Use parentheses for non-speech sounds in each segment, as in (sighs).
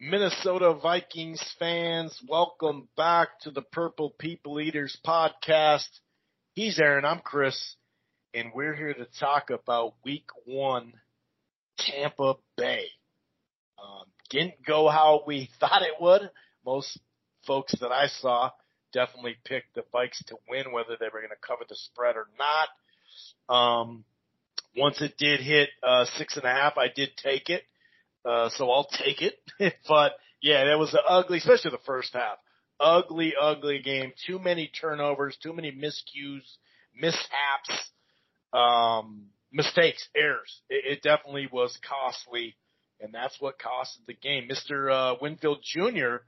Minnesota Vikings fans, welcome back to the Purple People Eaters podcast. He's Aaron, I'm Chris, and we're here to talk about week one, Tampa Bay. Um, didn't go how we (laughs) thought it would. Most folks that I saw definitely picked the Vikes to win, whether they were going to cover the spread or not. Um, once it did hit uh, six and a half, I did take it. Uh, so I'll take it. (laughs) but yeah, that was an ugly, especially the first half. Ugly, ugly game. Too many turnovers, too many miscues, mishaps, um, mistakes, errors. It, it definitely was costly, and that's what costed the game. Mr. Uh, Winfield Jr.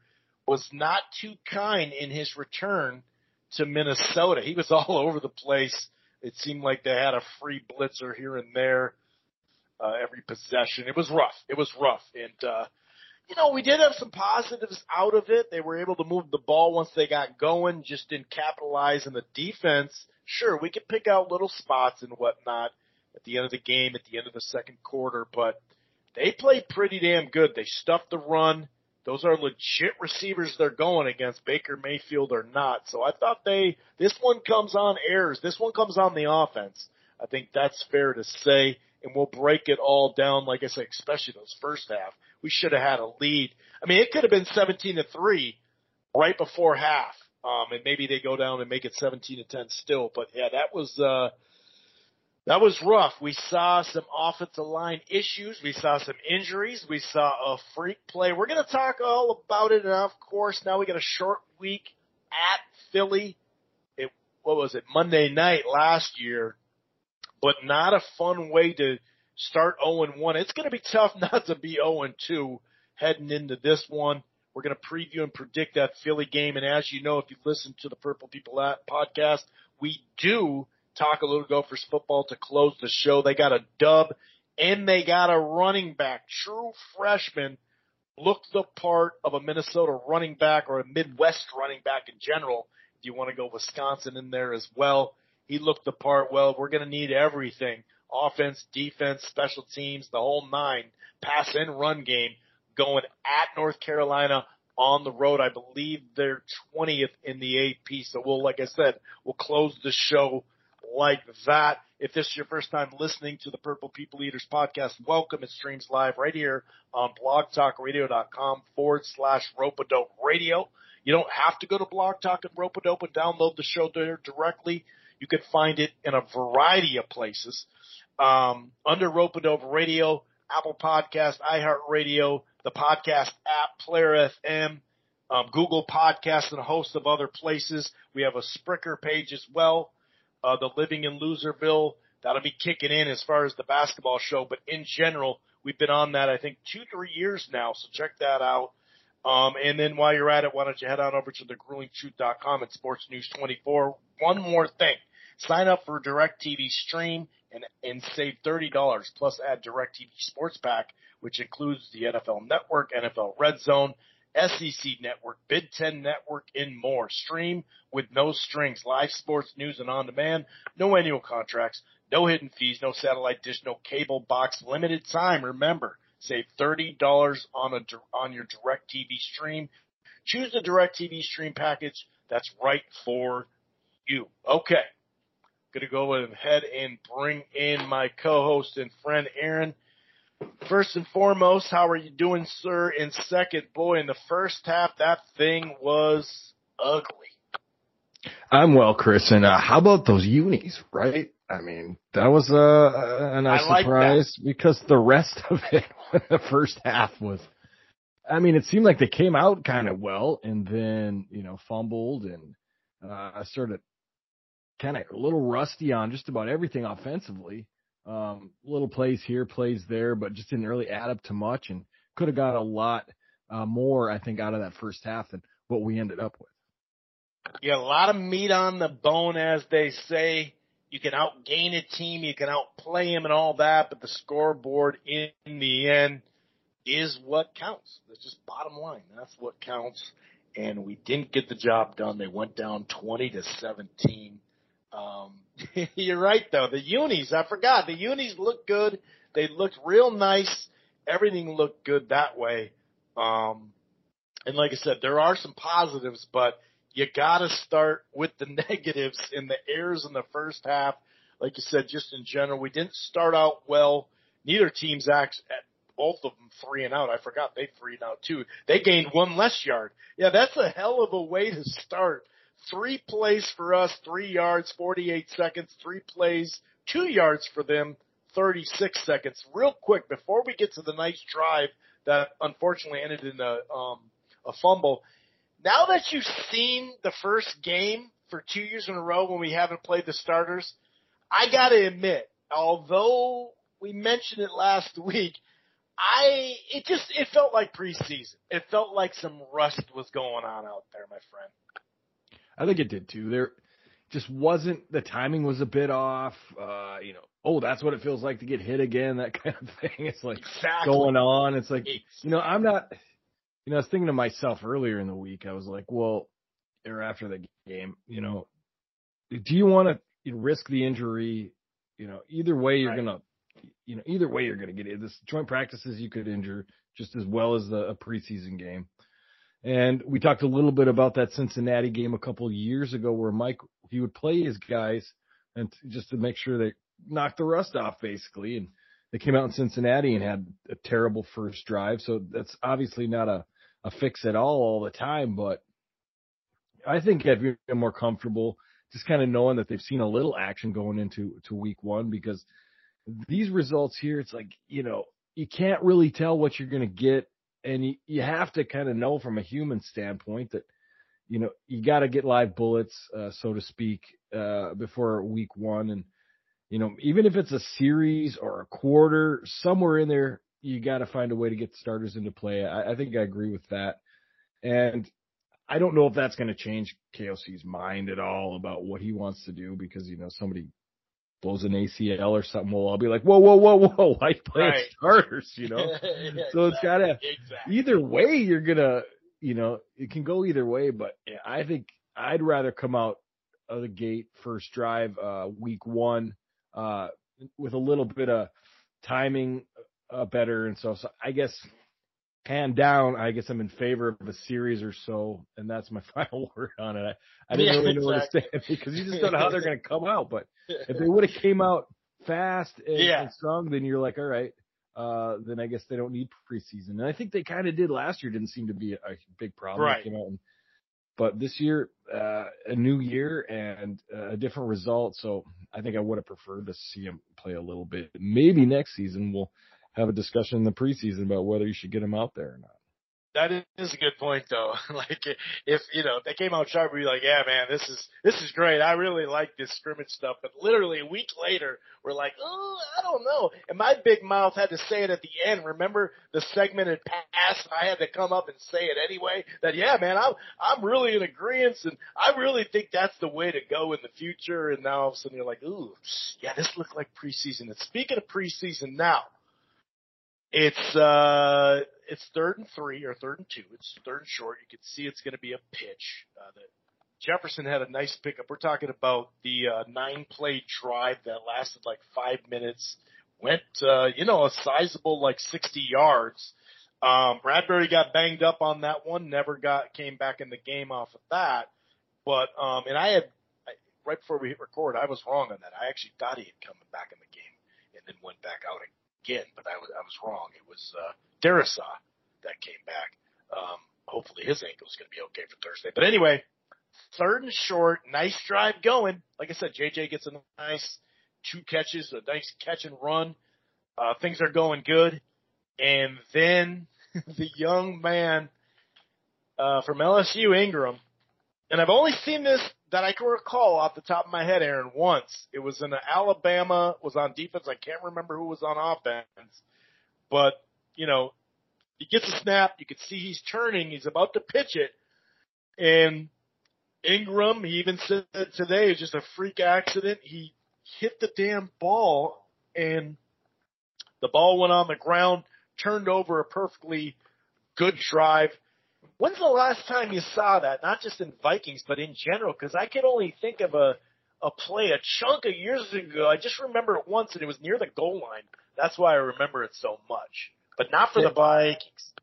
was not too kind in his return to Minnesota. He was (laughs) all over the place. It seemed like they had a free blitzer here and there uh, every possession. It was rough. It was rough. And, uh, you know, we did have some positives out of it. They were able to move the ball once they got going, just didn't capitalize in the defense. Sure, we could pick out little spots and whatnot at the end of the game, at the end of the second quarter, but they played pretty damn good. They stuffed the run. Those are legit receivers they're going against, Baker Mayfield or not. So I thought they, this one comes on errors. This one comes on the offense. I think that's fair to say and we'll break it all down. Like I said, especially those first half, we should have had a lead. I mean, it could have been 17 to three right before half. Um, and maybe they go down and make it 17 to 10 still. But yeah, that was, uh, that was rough. We saw some offensive line issues. We saw some injuries. We saw a freak play. We're going to talk all about it. And of course, now we got a short week at Philly. It, what was it? Monday night last year but not a fun way to start 0 1. It's going to be tough (laughs) not to be 0 2 heading into this one. We're going to preview and predict that Philly game. And as you know, if you listen to the Purple People podcast, we do talk a little Gophers football to close the show. They got a dub and they got a running back, true freshman, looked the part of a Minnesota running back or a Midwest running back in general. If you want to go Wisconsin in there as well. He looked the part. Well, we're going to need everything. Offense, defense, special teams, the whole nine, pass and run game going at North Carolina on the road. I believe they're 20th in the AP. So we'll, like I said, we'll close the show like that. If this is your first time listening to the Purple People Eaters podcast, welcome. It streams live right here on blogtalkradio.com forward slash Rope A Dope Radio. You don't have to go to Blog Talk and Rope A Dope and download the show there directly. You can find it in a variety of places. Um, under Rope A Dope Radio, Apple Podcast, iHeartRadio, the podcast app, Player FM, um, Google Podcasts, and a host of other places. We have a Spreaker page as well. Uh, the Living in Loserville, that'll be kicking in as far as the basketball show, but in general, we've been on that, I think, two, three years now, so check that out. Um, and then while you're at it, why don't you head on over to thegruelingtruth.com and Sports News 24. One more thing. Sign up for DirecTV Stream and, and save $30 plus add DirecTV Sports Pack, which includes the NFL Network, NFL Red Zone, SEC Network, Big Ten Network, and more. Stream with no strings, live sports news and on demand, no annual contracts, no hidden fees, no satellite dish, no cable box, limited time. Remember, save $30 on a, on your DirecTV stream. Choose the DirecTV stream package that's right for you. Okay. Going to go ahead and bring in my co-host and friend Aaron. First and foremost, how are you doing, sir? And second, boy, in the first half, that thing was ugly. I'm well, Chris. And uh, how about those unis, right? I mean, that was a, a nice like surprise that. because the rest (laughs) of it, the first half was, I mean, it seemed like they came out kind of well and then, you know, fumbled and, uh, started kind of a little rusty on just about everything offensively. Um, little plays here, plays there, but just didn't really add up to much and could have got a lot uh, more, I think, out of that first half than what we ended up with. Yeah, a lot of meat on the bone, as they say. You can outgain a team, you can outplay them and all that, but the scoreboard in the end is what counts. That's just bottom line. That's what counts. And we didn't get the job done. They went down 20 to 17 um, (laughs) you're right though. The unis, I forgot. The unis look good. They looked real nice. Everything looked good that way. Um, and like I said, there are some positives, but you gotta start with the (laughs) negatives in the errors in the first half. Like you said, just in general, we didn't start out well. Neither team's act, both of them three and out. I forgot they three and out too. They gained one less yard. Yeah, that's a hell of a way to start. Three plays for us, three yards, 48 seconds, three plays, two yards for them, 36 seconds. Real quick, before we get to the nice drive that unfortunately ended in a, um, a fumble. Now that you've seen the first game for two years in a row when we haven't played the starters, I gotta admit, although we mentioned it last week, I it just it felt like preseason. It felt like some rust was going on out there, my friend. I think it did too. There just wasn't the timing was a bit off. Uh, you know, oh, that's what it feels like to get hit again, that (laughs) kind of thing. It's like exactly. going on. It's like exactly. you know, I'm not you know, I was thinking to myself earlier in the week, I was like, well, or after the game, you know, do you want to risk the injury? You know, either way you're right. gonna, you know, either way you're gonna get it. This joint practices you could injure just as well as the a preseason game. And we talked a little bit about that Cincinnati game a couple of years ago where Mike he would play his guys and just to make sure they knocked the rust off basically. And they came out in Cincinnati and had a terrible first drive. So that's obviously not a, a fix at all all the time, but I think I'd be more comfortable just kind of knowing that they've seen a little action going into to week one because these results here, it's like, you know, you can't really tell what you're going to get. And you, you have to kind of know from a human standpoint that, you know, you got to get live bullets, uh, so to speak, uh, before week one. And, you know, even if it's a series or a quarter, somewhere in there, you got to find a way to get starters into play. I, I think I agree with that. And I don't know if that's going to change KOC's mind at all about what he wants to do because, you know, somebody blows an ACL or something. Well, I'll be like, whoa, whoa, whoa, whoa, (laughs) why play right. starters, you (laughs) know? yeah, so it's got to, exactly. either way, you're going to, you know, it can go either way, but I think I'd rather come out of the gate first drive, uh, week one, uh, with a little bit of timing uh, better. And so, so I guess hand down, I guess I'm in favor of a series or so, and that's my (laughs) final word on it. I, I didn't yeah, really know exactly. where to stand because you just don't know how they're going (laughs) to come out. But if they would have came out fast and, yeah. and, strong, then you're like, all right, uh, then I guess they don't need preseason. And I think they kind of did last year. Didn't seem to be a, a big problem. Right. Came out and, but this year, uh, a new year and a different result. So I think I would have preferred to see him play a little bit. Maybe next season we'll have a discussion in the preseason about whether you should get him out there or not. That is a good point though. (laughs) like if, you know, they came out sharp, we'd be like, yeah, man, this is, this is great. I really like this scrimmage stuff. But literally a week later, we're like, oh, I don't know. And my big mouth had to say it at the end. Remember the segment had passed and I had to come up and say it anyway that, yeah, man, I'm, I'm really in agreement and I really think that's the way to go in the future. And now all of a sudden you're like, ooh, yeah, this looked like preseason. And speaking of preseason now, it's uh, it's third and three or third and two. It's third and short. You can see it's going to be a pitch. Uh, the, Jefferson had a nice pickup. We're talking about the uh, nine play drive that lasted like five minutes. Went, uh, you know, a sizable like 60 yards. Um, Bradbury got banged up on that one. Never got came back in the game off of that. But um, and I had I, right before we hit record, I was wrong on that. I actually thought he had come back in the game and then went back out again, but I was I was wrong. It was uh, Darrisaw that came back. Um, hopefully his ankle is going to be okay for Thursday. But anyway, third and short, nice drive going. Like I said, JJ gets a nice two catches, a nice catch and run. Uh, things are going good, and then (laughs) the young man uh, from LSU, Ingram, and I've only seen this that I can recall off the top of my head, Aaron, once. It was in Alabama, was on defense. I can't remember who was on offense. But, you know, he gets a snap. You can see he's turning. He's about to pitch it. And Ingram, he even said today, it was just a freak accident. He hit the damn ball and the ball went on the ground, turned over a perfectly good drive When's the last time you saw that? Not just in Vikings, but in general, because I can only think of a a play a chunk of years ago. I just remember it once, and it was near the goal line. That's why I remember it so much, but not for the Vikings.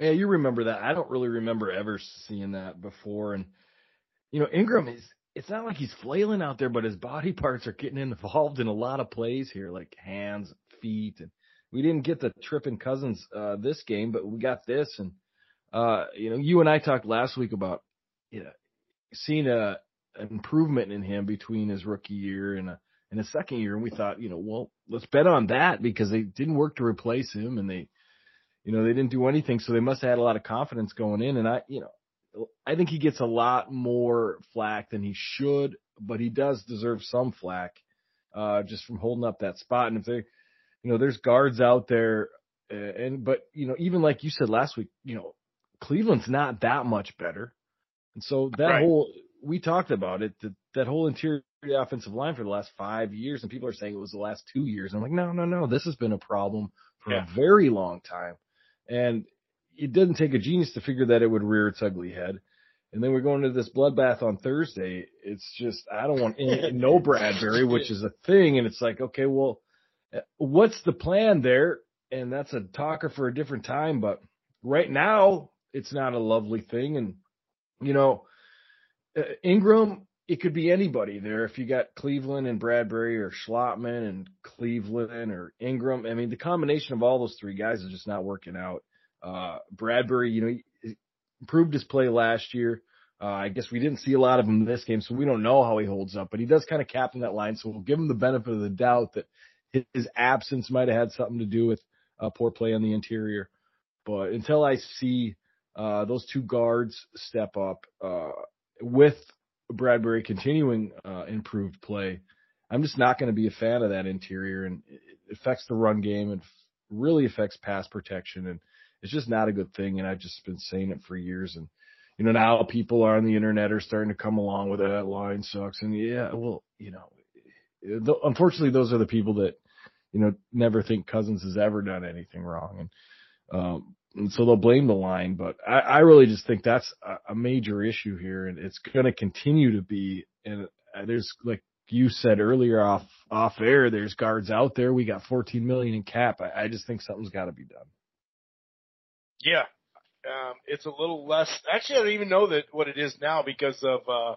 Yeah, you remember that. I don't really remember ever seeing that before. And, you know, Ingram is, it's not like he's flailing out there, but his body (laughs) parts are getting involved in a lot of plays here, like hands, feet. And we didn't get the tripping cousins, uh, this game, but we got this. And, uh, you know, you and I talked last week about, you know, seeing a, an improvement in him between his rookie year and a, and his second year. And we thought, you know, well, let's bet on that because they didn't work to replace him and they, you know, they didn't do anything, so they must have had a lot of confidence going in. And I, you know, I think he gets a lot more flack than he should, but he does deserve some flack, uh, just from holding up that spot. And if they, you know, there's guards out there, uh, and but you know, even like you said last week, you know, Cleveland's not that much better, and so that right. whole we talked about it that that whole interior offensive line for the last five years, and people are saying it was the last two years. I'm like, no, no, no, this has been a problem for yeah. a very long time. And it doesn't take a genius to figure that it would rear its ugly head. And then we're going to this bloodbath on Thursday. It's just, I don't want any, no (laughs) Bradbury, which is a thing. And it's like, okay, well, what's the plan there? And that's a talker for a different time. But right now, it's not a lovely thing. And, you know, uh, Ingram, it could be anybody there. If you got Cleveland and Bradbury or Schlottmann and Cleveland or Ingram, I mean, the combination of all those three guys is just not working out. Uh, Bradbury, you know, improved his play last year. Uh, I guess we didn't see a lot of him this game, so we don't know how he holds up, but he does kind of captain that line. So we'll give him the benefit of the doubt that his absence might have had something to do with uh, poor play on the interior. But until I see, uh, those two guards step up, uh, with Bradbury continuing uh, improved play, I'm just not going to be a fan of that interior, and it affects the run game and really affects pass protection, and it's just not a good thing. And I've just been saying it for years, and you know now people on the internet are starting to come along with that line sucks, and yeah, well, you know, unfortunately those are the people that you know never think Cousins has ever done anything wrong, and um, and so they'll blame the line. But I, I really just think that's a, a major issue here, and it's going to continue to be. And uh, there's like you said earlier off off air, there's guards out there. We got 14 million in cap. I, I just think something's got to be done. Yeah, um, it's a little less. Actually, I don't even know that what it is now because of uh,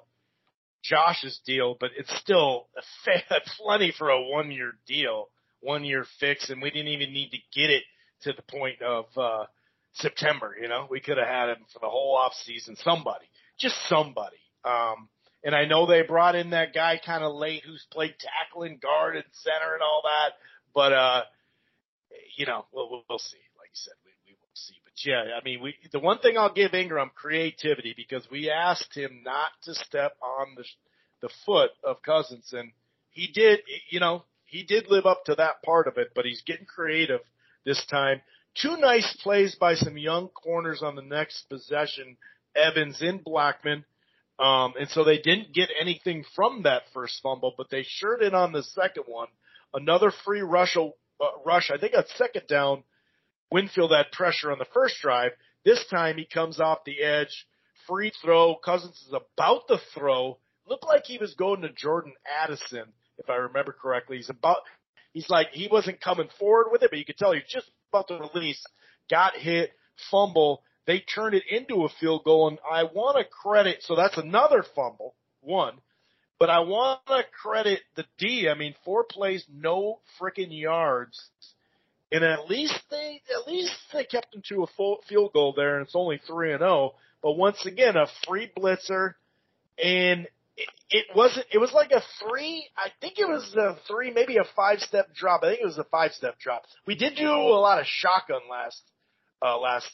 Josh's deal, but it's still a (laughs) plenty for a one year deal, one year fix, and we didn't even need to get it to the point of uh, September. You know, we could have had him for the whole off season. Somebody, just somebody. Um, and I know they brought in that guy kind of late who's played tackling guard and center and all that, but uh, you know, we'll, we'll see. Like you said, we, we will see. But yeah, I mean, we the one thing I'll give Ingram creativity because we asked him not to step on the the foot of Cousins, and he did. You know, he did live up to that part of it, but he's getting creative this time. Two nice plays by some young corners on the next possession, Evans and Blackmon. Um, and so they didn't get anything from that first fumble, but they sure did on the second one. Another free rush, uh, rush. I think a second down. Winfield had pressure on the first drive. This time he comes off the edge, free throw. Cousins is about to throw. Looked like he was going to Jordan Addison, if I remember correctly. He's about, he's like, he wasn't coming forward with it, but you could tell he's just about to release, got hit, fumble. They turned it into a field goal, and I want to credit. So that's another fumble, one. But I want to credit the D. I mean, four plays, no freaking yards, and at least they at least they kept them to a full field goal there, and it's only three and zero. Oh. But once again, a free blitzer, and it, it wasn't. It was like a three. I think it was a three, maybe a five step drop. I think it was a five step drop. We did do a lot of shotgun last uh, last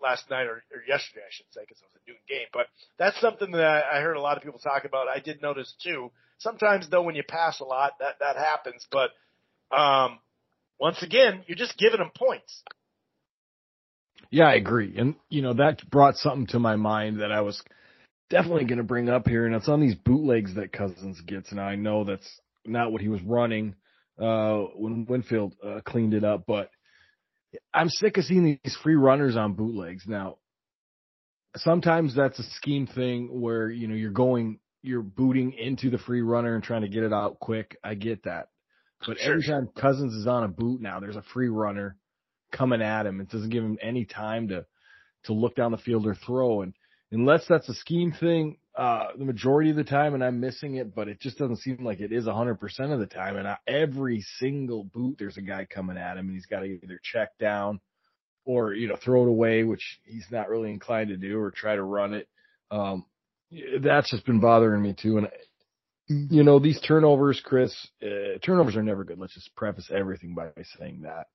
last night or, or yesterday, I should say, because it was a noon game. But that's something that I, I heard a lot of people talk about. I did notice too. Sometimes though, when you pass a lot, that that happens. But um, once again, you're just giving them points. Yeah, I agree. And you know that brought something to my mind that I was definitely going to bring up here, and it's on these bootlegs that Cousins gets. And I know that's not what he was running uh, when Winfield uh, cleaned it up, but I'm sick of seeing these free runners on bootlegs. Now, sometimes that's a scheme thing where you know you're going, you're booting into the free runner and trying to get it out quick. I get that, but sure, every time Cousins is on a boot now, there's a free runner coming at him. It doesn't give him any time to to look down the field or throw. And unless that's a scheme thing, uh, the majority of the time, and I'm missing it, but it just doesn't seem like it is 100% of the time. And I, every single boot, there's a guy coming at him, and he's got to either check down or you know throw it away, which he's not really inclined to do, or try to run it. Um, that's just been bothering me too. And you know these turnovers, Chris, uh, turnovers are never good. Let's just preface everything by saying that.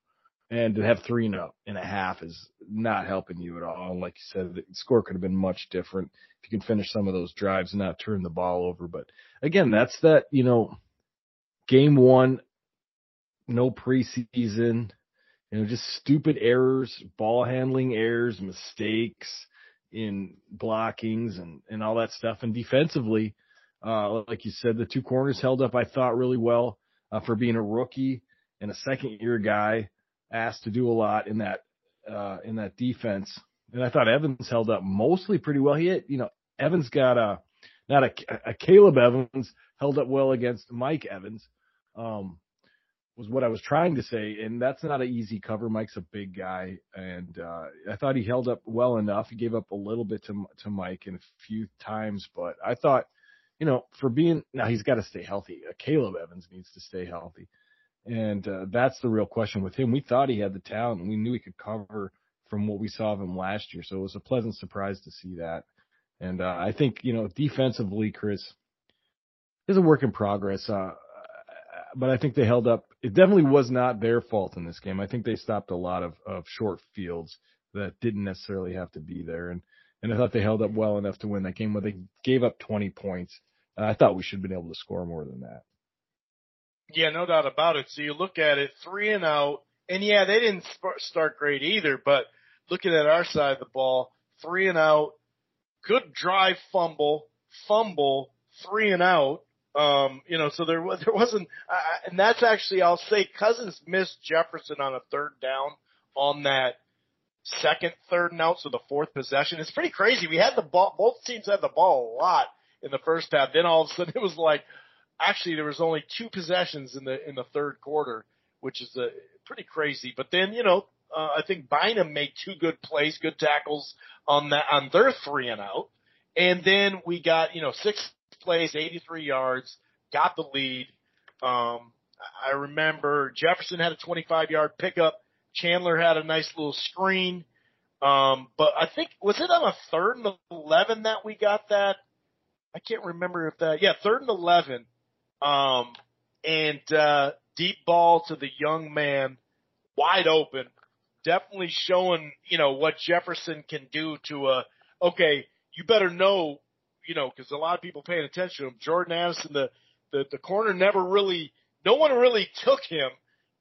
And to have three and a, and a half is not helping you at all. Like you said, the score could have been much different if you can finish some of those drives and not turn the ball over. But again, that's that, you know, game one, no preseason, you know, just stupid errors, ball handling errors, mistakes in blockings and, and all that stuff. And defensively, uh, like you said, the two corners held up, I thought really well, uh, for being a rookie and a second year guy asked to do a lot in that, uh, in that defense. And I thought Evans held up mostly pretty well. He had, you know, Evans got a, not a, a Caleb Evans held up well against Mike Evans. Um, was what I was trying to say, and that's not an easy cover. Mike's a big guy, and uh, I thought he held up well enough. He gave up a little bit to to Mike in a few times, but I thought, you know, for being now he's got to stay healthy. Caleb Evans needs to stay healthy, and uh, that's the real question with him. We thought he had the talent, and we knew he could cover from what we saw of him last year, so it was a pleasant surprise to see that. And uh, I think you know defensively, Chris is a work in progress. Uh, but I think they held up. It definitely was not their fault in this game. I think they stopped a lot of, of short fields that didn't necessarily have to be there. And, and I thought they held up well enough to win that game where they gave up 20 points. And I thought we should have been able to score more than that. Yeah, no doubt about it. So you look at it three and out and yeah, they didn't start great either, but looking at our side of the ball, three and out, good drive fumble, fumble, three and out, um, you know, so there was, (laughs) there wasn't, uh, and that's actually, I'll say Cousins missed Jefferson on a third down on that second third and out, so the fourth possession. It's pretty crazy. We had the ball, both teams had the ball a lot in the first half. Then all of a sudden (laughs) it was like, actually there was only two possessions in the, in the third quarter, which is uh, pretty crazy. But then, you know, uh, I think Bynum made two good plays, good tackles on that, on their three and out. And then we got, you know, six plays, 83 yards, got the lead. Um, I remember Jefferson had a 25 yard pickup. Chandler had a nice little screen. Um, but I think, was it on a third and 11 that we got that? I can't remember if that, yeah, third and 11. Um, and, uh, deep ball to the young man, wide open, definitely showing, you know, what Jefferson can do to a, okay, you better know you know, because a lot of people paying attention to him. Jordan Addison, the, the, the corner never really, no one really (laughs) took him.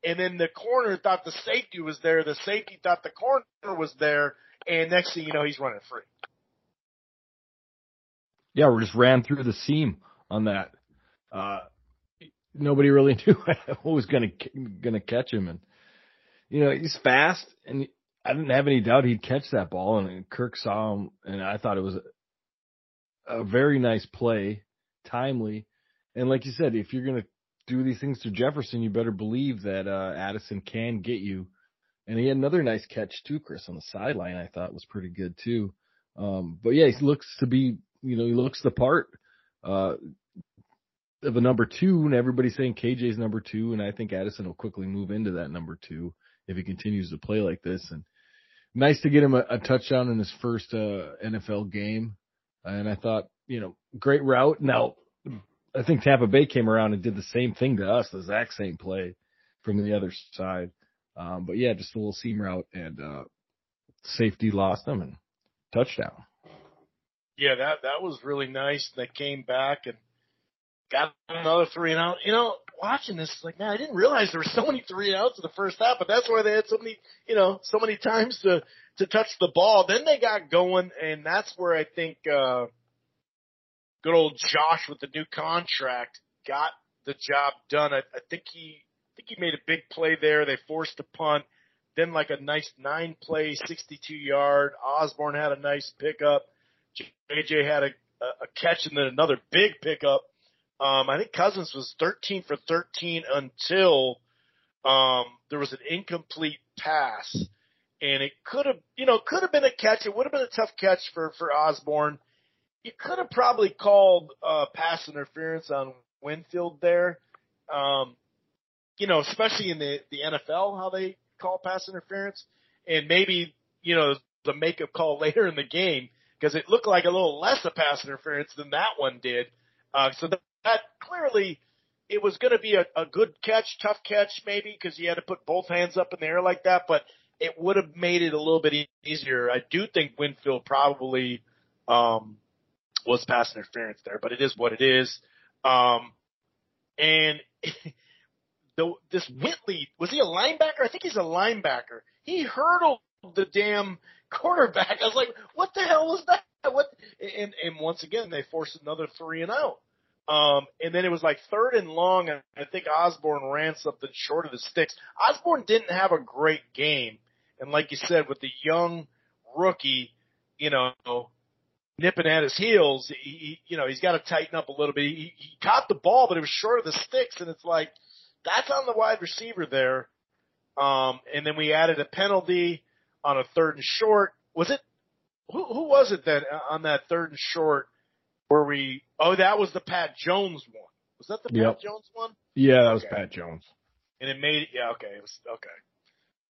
And then the corner thought the safety was there. The safety thought the corner was there. And next thing you know, he's running free. Yeah, we just ran through the seam on that. Uh, nobody really (laughs) knew who was going to going to catch him, and you know he's fast, and I didn't have any doubt he'd catch that ball. And Kirk saw him, and I thought it was a very nice play, timely. And like you said, if you're going to do these things to Jefferson, you better believe that uh, Addison can get you. And he had another nice catch too, Chris, on the sideline. I thought was pretty good too. Um, but yeah, he looks to be, you know, he looks the part uh, of a number two, and everybody's saying KJ's number two, and I think Addison will quickly move into that number two if he continues to play like this. And nice to get him a, a touchdown in his first uh, NFL game. And I thought, you know, great route. Now, I think Tampa Bay came around and did the same thing to us, the exact same play from the other side. Um, but yeah, just a little seam route and, uh, safety lost them and touchdown. Yeah, that, that was really nice. They came back and got another three and out. You know, watching this, like, man, I didn't realize there were so many three and outs in the first half, but that's why they had so many, you know, so many times to, to touch the ball. Then they got going, and that's where I think uh, good old Josh with the new contract got the job done. I, I think he I think he made a big play there. They forced a punt. Then like a nice nine play, 62 yard. Osborn had a nice pickup. JJ had a, a catch and then another big pickup. Um, I think Cousins was 13 for 13 until um, there was an incomplete pass and it could have, you know, could have been a catch. It would have been a tough catch for for Osborn. You could have probably called uh, pass interference on Winfield there. Um, you know, especially in the the NFL, how they call pass interference, and maybe you know the makeup call (laughs) later in the game because it looked like a little less of pass interference than that one did. Uh, so that, that clearly it was going to be a, a good catch, tough catch maybe because you had to put both hands up in the air like that, but it would have made it a little bit easier. I do think Winfield probably um, was pass interference there, but it is what it is. Um, and (laughs) the, this Whitley was he a linebacker? I think he's a linebacker. He hurdled the damn quarterback. I was like, what the hell was that? What? And and once again, they forced another three and out. Um, and then it was like third and long, and I think Osborn ran something short of the sticks. Osborn didn't have a great game, and like you said, with the young rookie, you know, nipping at his heels, he, you know, he's got to tighten up a little bit. He, he caught the ball, but it was short of the sticks, and it's like that's on the wide receiver there. Um, and then we added a penalty on a third and short. Was it who, who was it then uh, on that third and short where we? Oh, that was the Pat Jones one. Was that the yep. Pat Jones one? Yeah, that was okay. Pat Jones. And it made it, yeah okay it was okay.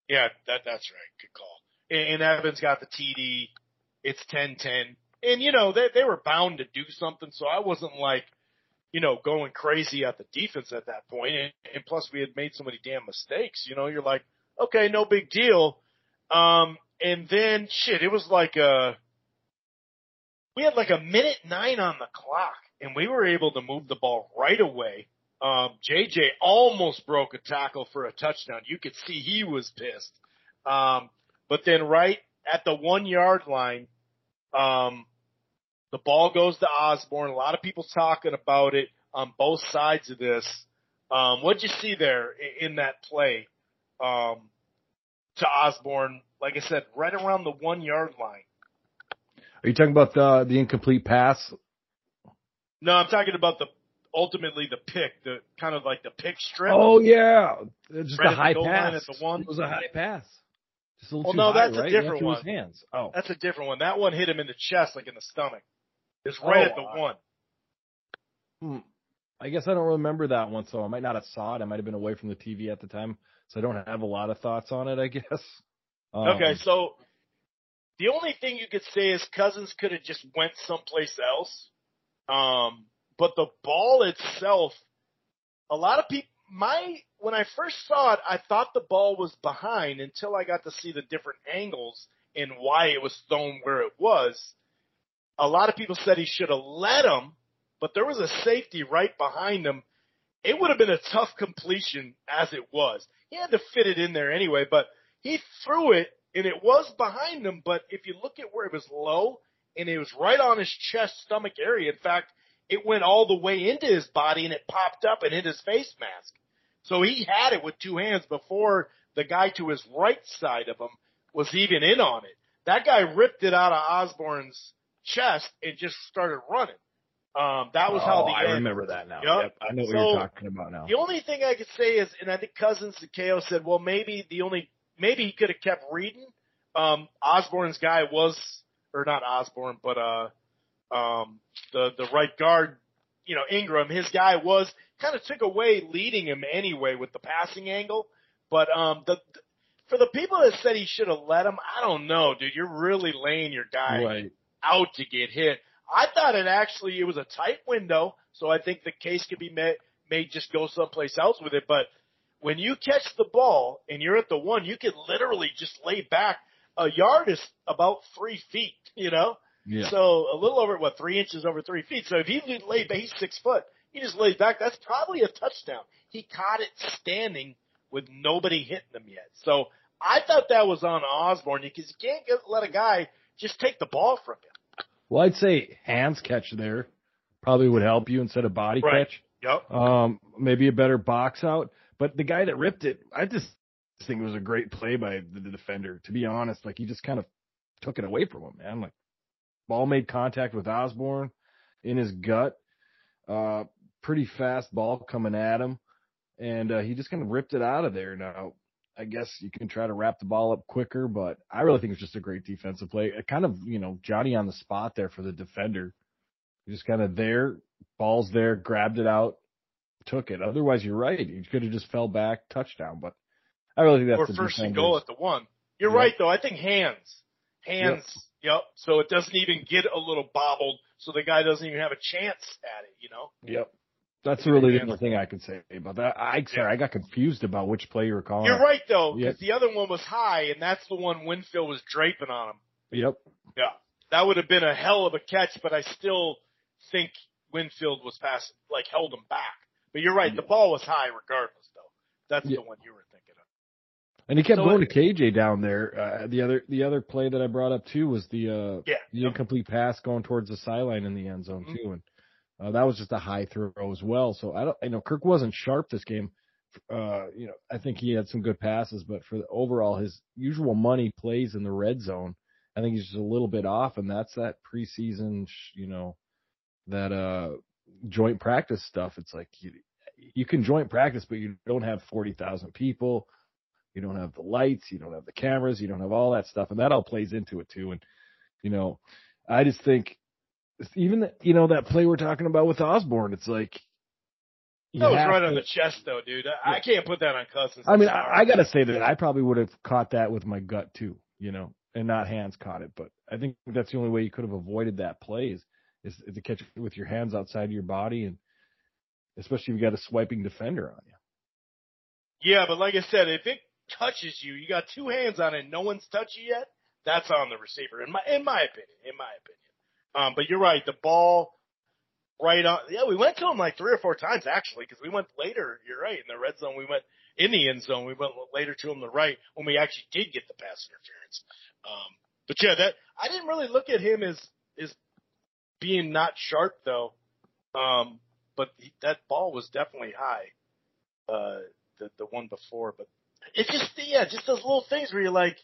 Yeah, that that's right. Good call. And, and Evans got the TD. It's 10-10. And you know they they were bound to do something, so I wasn't like you know, going crazy at the defense at that point. And, and plus we had made so many damn mistakes, you know, you're like, okay, no big deal. Um, and then shit, it was like a, we had like a minute nine on the clock and we were able to move the ball right away. Um, JJ almost broke a tackle for a touchdown. You could see he was pissed. Um, but then right at the one yard line, um, the ball goes to Osborn. A lot of people talking about it on both sides of this. Um, what'd you see there in, in that play? Um, to Osborn, like I said, right around the one yard line. Are you talking about the the incomplete pass? No, I'm talking about the ultimately the pick, the kind of like the pick strip. Oh yeah, just right a high pass. At the one. It was a high pass. Just a little well, no, high, that's right? a different one. hands. Oh, that's a different one. That one hit him in the chest, like in the stomach. It's right oh, at the uh, one. Hmm. I guess I don't remember that one, so I might not have saw it. I might have been away from the TV at the time, so I don't have a lot of thoughts on it. I guess. Um, okay, so the only thing you could say is Cousins could have just went someplace else. Um, but the ball itself, a lot of people, my, when I first saw it, I thought the ball was behind until I got to see the different angles and why it was thrown where it was. A lot of people said he should have let him, but there was a safety right behind him. It would have been a tough completion as it was. He had to fit it in there anyway, but he threw it and it was behind him. But if you look at where it was low and it was right on his chest, stomach area, in fact, it went all the way into his body and it popped up and hit his face mask. So he had it with two hands before the guy to his right side of him was even in on it. That guy ripped it out of Osborn's chest and just started running. Um, that was oh, how the I end. remember that now. Yep. yep. I know what so, you're talking about now. The only thing I could say is, and I think Cousins and KO said, well, maybe the only, maybe he could have kept reading. Um, Osborn's guy was, or not Osborn, but, uh, um, the, the right guard, you know, Ingram, his guy was kind of took away leading him anyway with the passing angle. But, um, the, for the people that said he should have let him, I don't know, dude. You're really laying your guy right out to get hit. I thought it actually it was a tight window, so I think the case could be made may just go someplace else with it. But when you catch the ball and you're at the one, you can literally just lay back. A yard is about three feet, you know. Yeah. So a little over what three inches over three feet. So if he lay back, he's six foot. He just lays back. That's probably a touchdown. He caught it standing with nobody hitting him yet. So I thought that was on Osborn because you can't get, let a guy just take the ball from you. Well, I'd say hands catch there probably would help you instead of body right. catch. Yep. Um, maybe a better box out. But the guy that ripped it, I just think it was a great play by the, defender. To be honest, like he just kind of took it away from him, man. Like ball made contact with Osborn in his gut. Uh, pretty fast ball coming at him, and uh, he just kind of ripped it out of there. Now, I guess you can try to wrap the ball up quicker, but I really think it's just a great defensive play. It kind of, you know, Johnny on the spot there for the defender. Just kind of there, ball's there, grabbed it out, took it. Otherwise, you're right. You could have just fell back, touchdown. But I really think that's or first and goal at the one. You're yep. right though. I think hands, hands. Yep. yep. So it doesn't even get a little bobbled, so the guy doesn't even have a chance at it. You know. Yep. That's really the only thing I can say about that. I sorry. I got confused about which play you were calling. You're right though, because yep. the other one was high, and that's the one Winfield was draping on him. Yep. Yeah, that would have been a hell of a catch, but I still think Winfield was passing, like held him back. But you're right, the ball was high regardless, though. That's the one you were thinking of. And he kept so going it, to KJ down there. Uh, the other the other play that I brought up too was the uh, yeah, the incomplete pass going towards the sideline in the end zone mm-hmm. too, and uh, that was just a high throw as well. So I don't, I know Kirk wasn't sharp this game. Uh, you know, I think he had some good passes, but for the overall, his usual money plays in the red zone. I think he's just a little bit off, and that's that preseason, you know, that uh joint practice stuff. It's like you, you can joint practice, but you don't have 40,000 people. You don't have the lights. You don't have the cameras. You don't have all that stuff. And that all plays into it too. And, you know, I just think even, you know, that play we're talking about with Osborn, it's like, that was right to, on the chest, though, dude. I, I can't put that on Cousins. I mean, I, I got to say that I probably would have caught that with my gut too, you know, and not hands caught it. But I think that's the only way you could have avoided that play is, is, to catch it with your hands outside of your body and especially if you got a swiping defender on you. Yeah, but like I said, if it touches you, you got two hands on it, no one's touched you yet. That's on the receiver, in my in my opinion. In my opinion. Um, but you're right. The ball right on. Yeah, we went to him like three or four times actually, because we went later. You're right. In the red zone, we went in the end zone. We went later to him the right when we actually did get the pass interference. Um, but yeah, that I didn't really look at him as as being not sharp though. Um, but that ball was definitely high. Uh, the the one before, but it's just yeah, just those little things where you're like,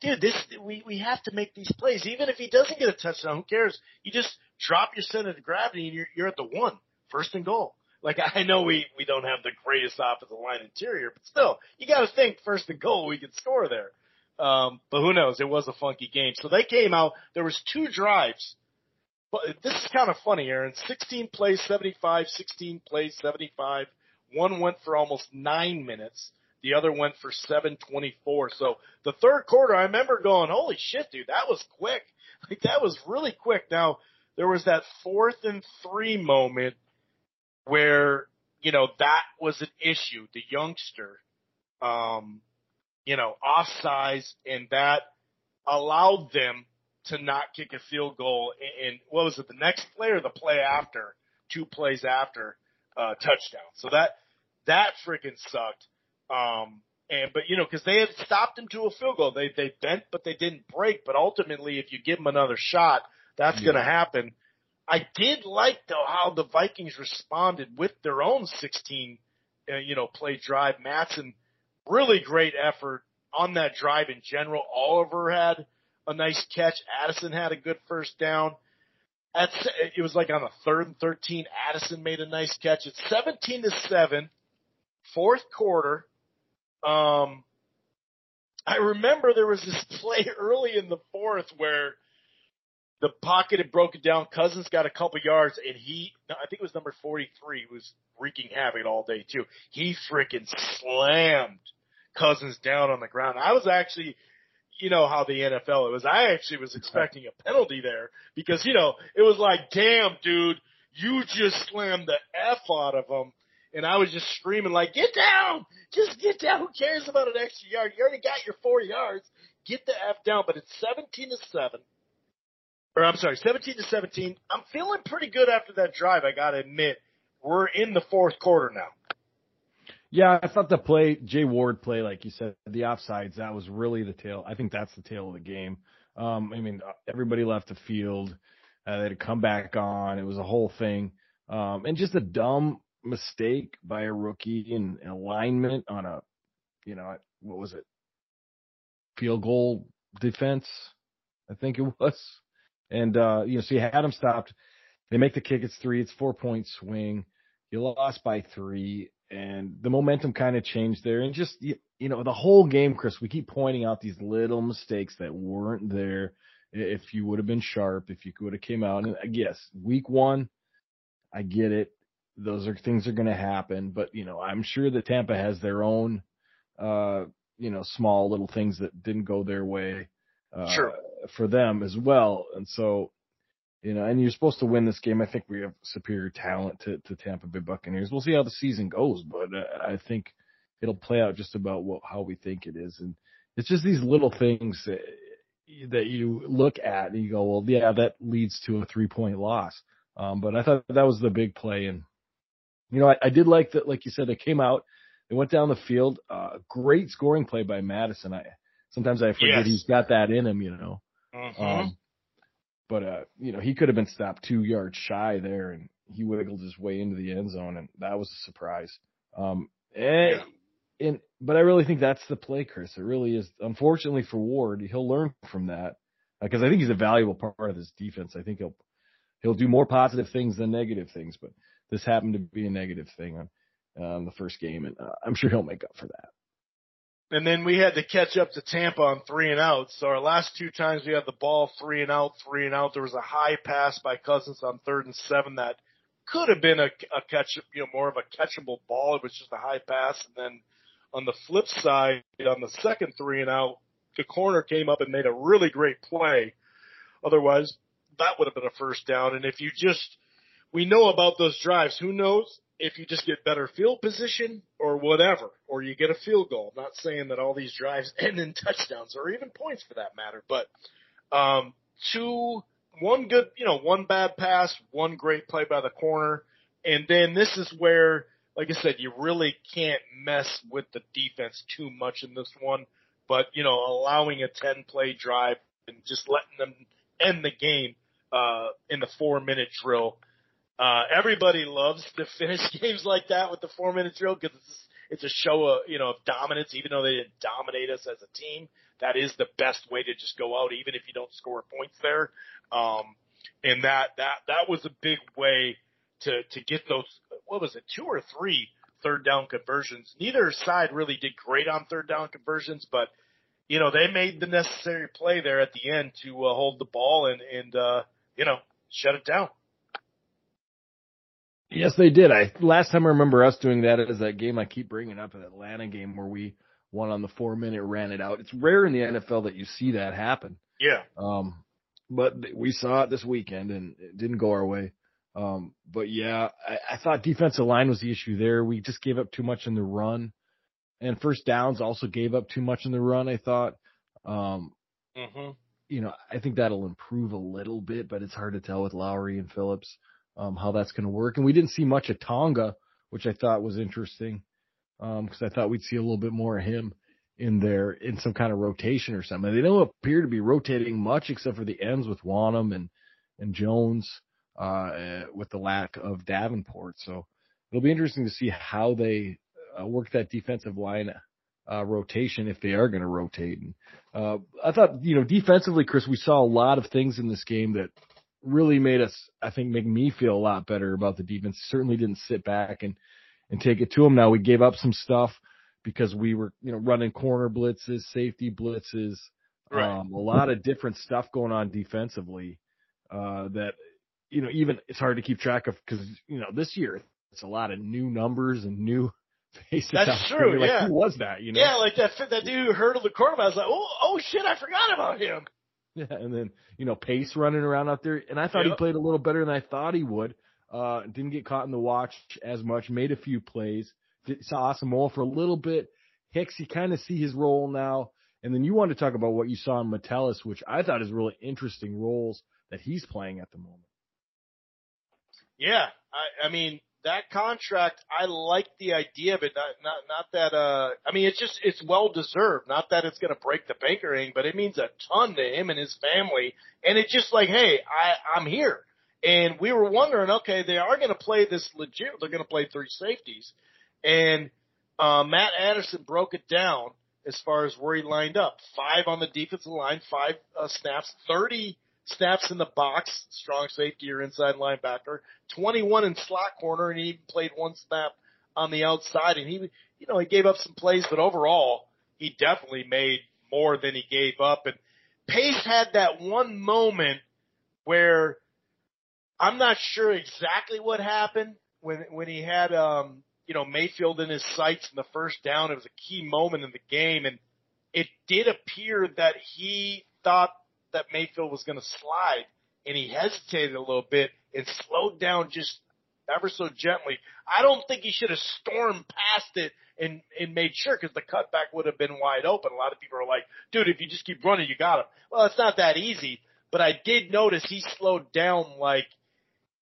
dude, this we we have to make these plays. Even if he doesn't get a touchdown, who cares? You just drop your center of gravity and you're you're at the one, first and goal. Like I know we we don't have the greatest offensive line interior, but still, you got to think first and goal we could score there. Um, but who knows? It was a funky game. So they came out. There was two drives this is kind of funny, Aaron. 16 plays 75, 16 plays 75. One went for almost nine minutes. The other went for 724. So the third quarter, I remember going, holy shit, dude, that was quick. (laughs) Like that was really quick. Now there was that fourth and three moment where, you know, that was an issue. The youngster, um, you know, off size and that allowed them to not kick a field goal And what was it, the next play or the play after, two plays after, uh, touchdown. So that, that freaking sucked. Um, and, but you know, cause they had stopped him to a field goal. They, they bent, but they didn't break. But ultimately, if you give them another shot, that's yeah. going to happen. I did like though how the Vikings responded with their own 16, uh, you know, play drive. Mattison, really great effort on that drive in general. Oliver had a nice catch. Addison had a good first down. At, it was like on a third and 13. Addison made a nice catch. It's 17 to 7, fourth quarter. Um, I remember there was this (laughs) play early in the fourth where the pocket had broken down. Cousins got a couple yards, and he, I think it was number 43, was wreaking havoc all day too. He freaking slammed Cousins down on the ground. I was actually you know how the NFL it was. I actually was (laughs) expecting a penalty there because, you know, it was like, damn, dude, you just slammed the F out of him. And I was just screaming like, get down! Just get down! Who cares about an extra yard? You already got your four yards. Get the F down. But it's 17 to 7. Or I'm sorry, 17 to 17. I'm feeling pretty good after that drive, I gotta admit. We're in the fourth quarter now. Yeah, I thought the play, Jay Ward play, like you said, the offsides, that was really the tale. I think that's the tale of the game. Um, I mean, everybody left the field. Uh, they had to come back on. It was a whole thing. Um, and just a dumb mistake by a rookie in alignment on a, you know, what was it? Field goal defense, I think it (laughs) was. And, uh, you know, so you had them stopped. They make the kick. It's three. It's four point swing. You lost by three and the momentum kind of changed there. And just you, you know, the whole game, Chris, we keep pointing out these little mistakes that weren't there. If you would have been sharp, if you would have came out, and yes, week one, I get it. Those are things are going to happen, but you know, I'm sure that Tampa has their own, uh, you know, small little things that didn't go their way, uh, sure. for them as well. And so you know, and you're supposed to win this game. I think we have superior talent to, to Tampa Bay Buccaneers. We'll see how the season goes, but uh, I think it'll play out just about what, how we think it is. And it's just these little things that, that you look at and you go, well, yeah, that leads to a three point loss. Um, but I thought that was the big play. And, you know, I, I did like that, like you said, they came out, they went down the field, uh, great scoring play by Mattison. I, sometimes I forget yes. he's got that in him, you know. Mm-hmm. Um, but uh, you know, he could have been stopped two yards shy there, and he wiggled his way into the end zone, and that was a surprise. Um, and, yeah. and but I really think that's the play, Chris. It really is. Unfortunately for Ward, he'll learn from that because uh, I think he's a valuable part of this defense. I think he'll he'll do more positive things than negative things, but this happened to be a negative thing on um, the first game, and uh, I'm sure he'll make up for that. And then we had to catch up to Tampa on three and out. So our last two times we had the ball three and out, three and out. There was a high pass by Cousins on third and seven that could have been a, a catch, you know, more of a catchable ball. It was just a high pass. And then on the flip side, on the second three and out, the corner came up and made a really great play. Otherwise, that would have been a first down. And if you just, we know about those drives. Who knows? If you just get better field position or whatever, or you get a field goal. I'm not saying that all these drives (laughs) end in touchdowns or even points for that matter, but um, two, one good, you know, one bad pass, one great play by the corner, and then this is where, like I said, you really can't mess with the defense too much in this one. But you know, allowing a ten play drive and just letting them end the game uh, in the four minute drill uh, everybody loves to (laughs) finish games like that with the four minute drill because it's, it's a show of, you know, of dominance, even though they didn't dominate us as a team. That is the best way to just go out, even if you don't score points there. Um, and that, that, that was a big way to, to get those, what was it, two or three third down conversions. Neither side really did great on third down conversions, but you know, they made the necessary play there at the end to uh, hold the ball and, and, uh, you know, shut it down. Yes, they did. I last time I remember us doing that is that game I keep bringing up, an Atlanta game where we won on the four minute, ran it out. It's rare in the NFL that you see that happen. Yeah. Um, but we saw it this weekend and it didn't go our way. Um, but yeah, I, I thought defensive line was the issue there. We just gave up too much in the run, and first downs also gave up too much in the run. I thought. Um, mm-hmm. You know, I think that'll improve a little bit, but it's hard to tell with Lowry and Phillips um, how that's going to work. And we didn't see much of Tonga, which I thought was interesting because um, I thought we'd see a little bit more of him in there in some kind of rotation or something. They don't appear to be rotating much except for the ends with Wonnum and and Jones uh, with the lack of Davenport. So it'll be interesting to see how they uh, work that defensive line uh, rotation if they are going to rotate. And uh, I thought, you know, defensively, Chris, we saw a lot of things in this game that really made us, I think, make me feel a lot better about the defense. Certainly didn't sit back and, and take it to them. Now we gave up some stuff because we were, you know, running corner blitzes, safety blitzes, right. um, a lot of different stuff going on defensively, uh, that, you know, even it's hard to keep track of because, you know, this year it's a lot of new numbers and new (laughs) faces. That's true. Like, yeah. Who was that? You know? Yeah. Like that, that dude who hurdled the quarterback. I was like, oh, oh shit, I forgot about him. Yeah, (laughs) and then you know Pace running around out there, and I thought yep. he played a little better than I thought he would. Uh, didn't get caught in the watch as much. Made a few plays. Did, saw Asamoah for a little bit. Hicks, you kind of see his role now. And then you want to talk about what you saw in Metellus, which I thought is really interesting roles that he's playing at the moment. Yeah, I, I mean, that contract, I like the idea of it. Not, not, not that, uh, I mean, it's just, it's well deserved. Not that it's going to break the anything, but it means a ton to him and his family. And it's just like, hey, I, I'm here. And we were wondering, okay, they are going to play this legit. They're going to play three safeties. And, uh, Matt Anderson broke it down as far as where he lined up. Five on the defensive line, five uh, snaps, 30 snaps in the box, strong safety or inside linebacker, 21 in slot corner, and he even played one snap on the outside, and he, you know, he gave up some plays, but overall, he definitely made more than he gave up. And Pace had that one moment where I'm not sure exactly what happened when when he had um you know Mayfield in his sights in the first down. It was a key moment in the game, and it did appear that he thought that Mayfield was going to slide, and he hesitated a little bit and slowed down just ever so gently. I don't think he should have stormed past it and and made sure because the cutback would have been wide open. A lot of people are like, "Dude, if you just keep running, you got him." Well, it's not that easy. But I did notice he slowed down like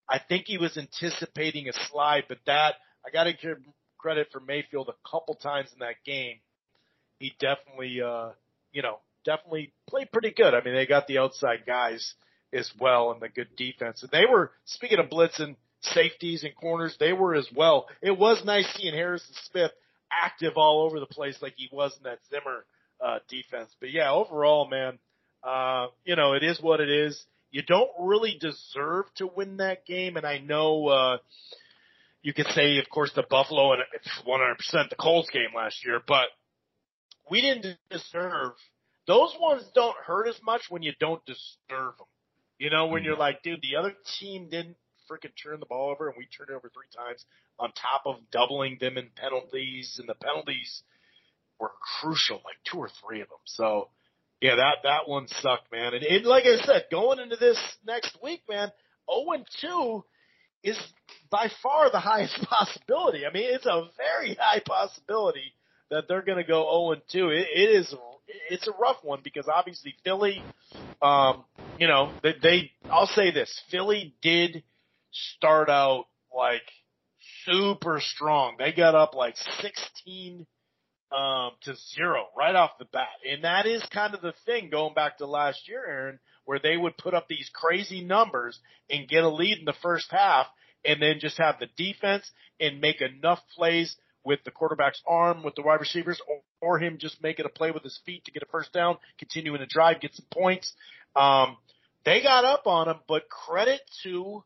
I think he was anticipating a slide, but that I got to give credit for Mayfield a couple times in that game. He definitely, uh, you know, definitely played pretty good. I mean, they got the outside guys as well and the good defense. And they were, speaking of blitzing safeties and corners, they were as well. It was nice seeing Harrison Smith active all over the place like he was in that Zimmer, uh, defense. But yeah, overall, man, uh, you know, it is what it is. You don't really deserve to win that game. And I know, uh, you could say, of course, the Buffalo and it's 100% the Colts game last year, but we didn't deserve those ones don't hurt as much when you don't disturb them. You know, when you're mm-hmm. like, dude, the other team didn't freaking turn the ball over and we turned it over three times on top of doubling them in penalties and the penalties were crucial, like two or three of them. So yeah, that, that one sucked, man. And, and like I said, going into this next week, man, 0 and 2 is by far the (laughs) highest possibility. I mean, it's a very high possibility that they're going to go 0 and 2. It, it is it's a rough one because obviously Philly, um, you know, they, they I'll say this: Philly did start out like super strong. They got up like 16 um, to zero right off the bat, and that is kind of the thing going back to last year, Aaron, where they would put up these crazy numbers and get a lead in the first half, and then just have the defense and make enough plays with the quarterback's arm, with the wide receivers, or, or him just making a play with his feet to get a first down, continuing to drive, get some points. Um, they got up on him, but credit to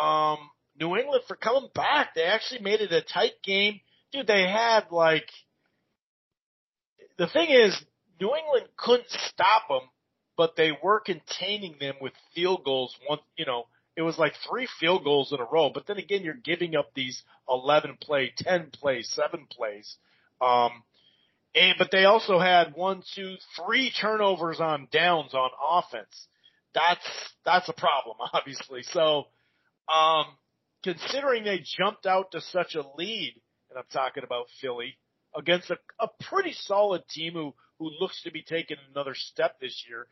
um, New England for coming back. They actually made it a tight game. Dude, they had like the thing is New England couldn't stop them, but they were containing them with field goals. Once you know, it was like three field goals in a row. But then again, you're giving up these 11 play, 10 plays, seven plays. Um, and, but they also had one, two, three turnovers on downs on offense. That's, that's a problem, (laughs) obviously. So, um, considering they jumped out to such a lead, and I'm talking about Philly, against a, a pretty solid team who, who looks to be taking another step this year.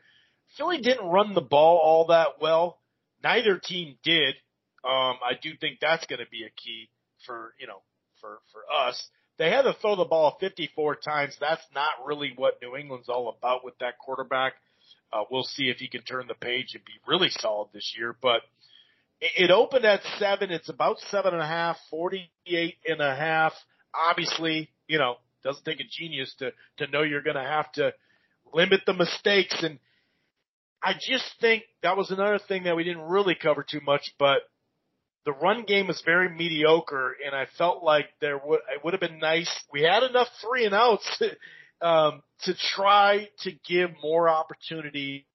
Philly didn't run the ball all that well. Neither team did. Um, I do think that's going to be a key for, you know, for, for us. They had to throw the ball 54 times. That's not really what New England's all about with that quarterback. Uh, we'll see if he can turn the page and be really solid this year, but it, it opened at seven. It's about seven and a half, 48 and a half. Obviously, you know, doesn't take a genius to, to know you're going to have to limit the mistakes and, I just think that was another thing that we didn't really cover too much, but the run game was very mediocre, and I felt like there would it would have been nice. We had enough three and outs to, (laughs) um, to try to give more opportunity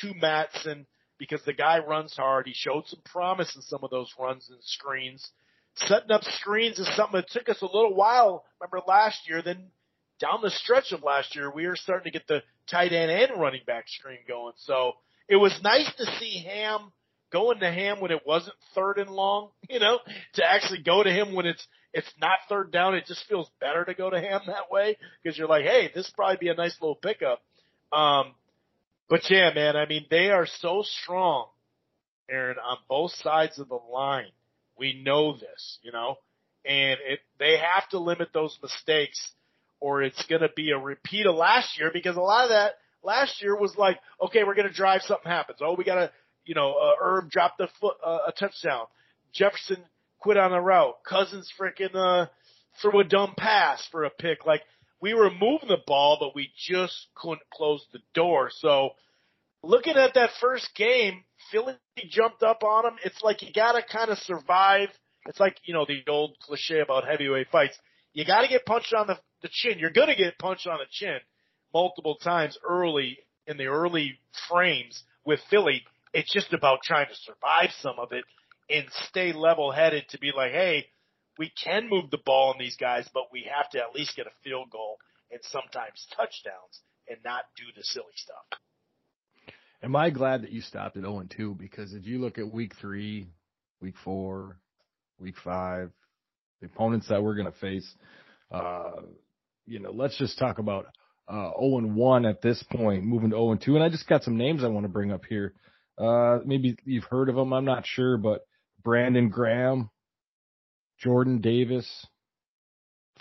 to Mattison because the guy runs hard. He showed some promise in some of those runs and screens. Setting up screens is something that took us a little while. Remember last year, then down the stretch of last year, we were starting to get the tight end and running back screen going. So it was nice to see Ham going to Ham when it wasn't third and long, (laughs) you know, to actually go to him when it's it's not third down. It just feels better to go to Ham that way because you're like, hey, this probably be a nice little pickup. Um, but yeah, man, I mean, they are so strong, Aaron, on both sides of the line. We know this, you know, and it, they have to limit those mistakes or it's going to be a repeat of last year because a lot of that last year was like, okay, we're going to drive something happens. Oh, we got to, you know, uh, Herb dropped a foot, uh, a touchdown. Jefferson quit on a route. Cousins freaking, uh, threw a dumb pass for a pick. Like we were moving the ball, but we just couldn't close the door. So looking at that first game, Philly jumped up on them. It's like you got to kind of survive It's like, you know, the old cliche about heavyweight fights. You gotta get punched on the, the chin. You're gonna get punched on the chin multiple times early in the early frames with Philly. It's just about trying to survive some of it and stay level headed to be like, hey, we can move the ball on these guys, but we have to at least get a field goal and sometimes touchdowns and not do the silly stuff. Am I glad that you stopped at 0 2? Because if you look at week three, week four, week five, the opponents that we're going to face, uh, you know, let's just talk about uh, 0 1 at this point, moving to 0 2. And I just got some names I want to bring up here. Uh, maybe you've heard of them. I'm not sure, but Brandon Graham, Jordan Davis,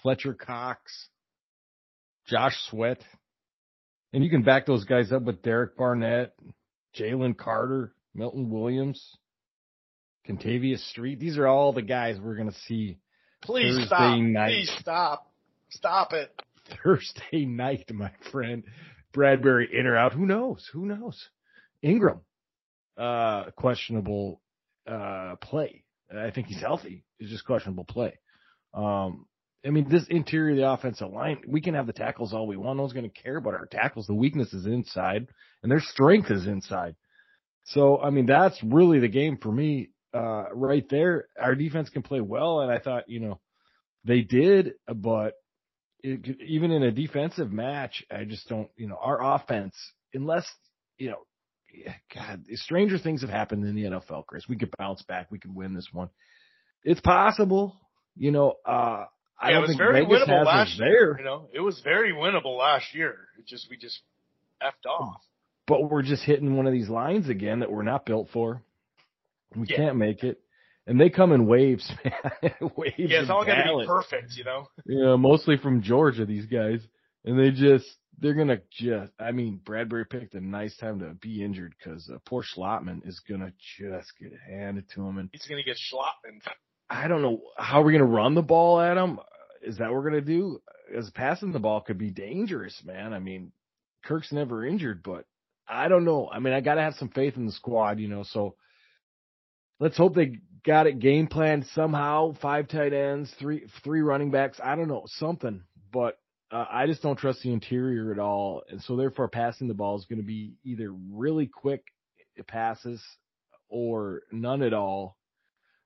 Fletcher Cox, Josh Sweat. And you can back those guys up with Derek Barnett, Jalen Carter, Milton Williams, Kentavius Street. These are all the guys we're going to see. Please Thursday stop. Night. Please stop. Stop it. (laughs) Thursday night, my friend. Bradbury in or out. Who knows? Who knows? Ingram, uh, questionable, uh, play. I think he's healthy. It's just questionable play. Um, I mean, this interior of the offensive line, we can have the tackles all we want. No one's going to care about our tackles. The weakness is inside and their strength is inside. So, I mean, that's really the game for me, uh, right there. Our defense can play well. And I thought, you know, they did, but it, even in a defensive match, I just don't, you know, our offense, unless, you know, God, stranger things have happened in the NFL, Chris. We could bounce back. We could win this one. It's possible, you know, uh, I yeah, don't think very Vegas winnable last year. You know, it was very winnable last year. It just we just effed off. But we're just hitting one of these lines again that we're not built for. We yeah. can't make it. And they come in waves, (laughs) man. waves. Yeah, it's all going to be perfect, you know. Yeah, mostly from Georgia, these guys, and they just they're gonna just. I mean, Bradbury picked a nice time to be injured because uh, poor Schlottmann is gonna just get handed to him, and he's gonna get Schlottmann. I don't know how we're gonna run the ball at him is that what we're gonna do? As passing the ball could be dangerous, man. I mean, Kirk's never injured, but I don't know. I mean, I gotta have some faith in the squad, you know. So let's hope they got it game planned somehow. Five tight ends, three three running backs. I don't know something, but uh, I just don't trust the interior at all, and so therefore passing the ball is going to be either really quick passes or none at all.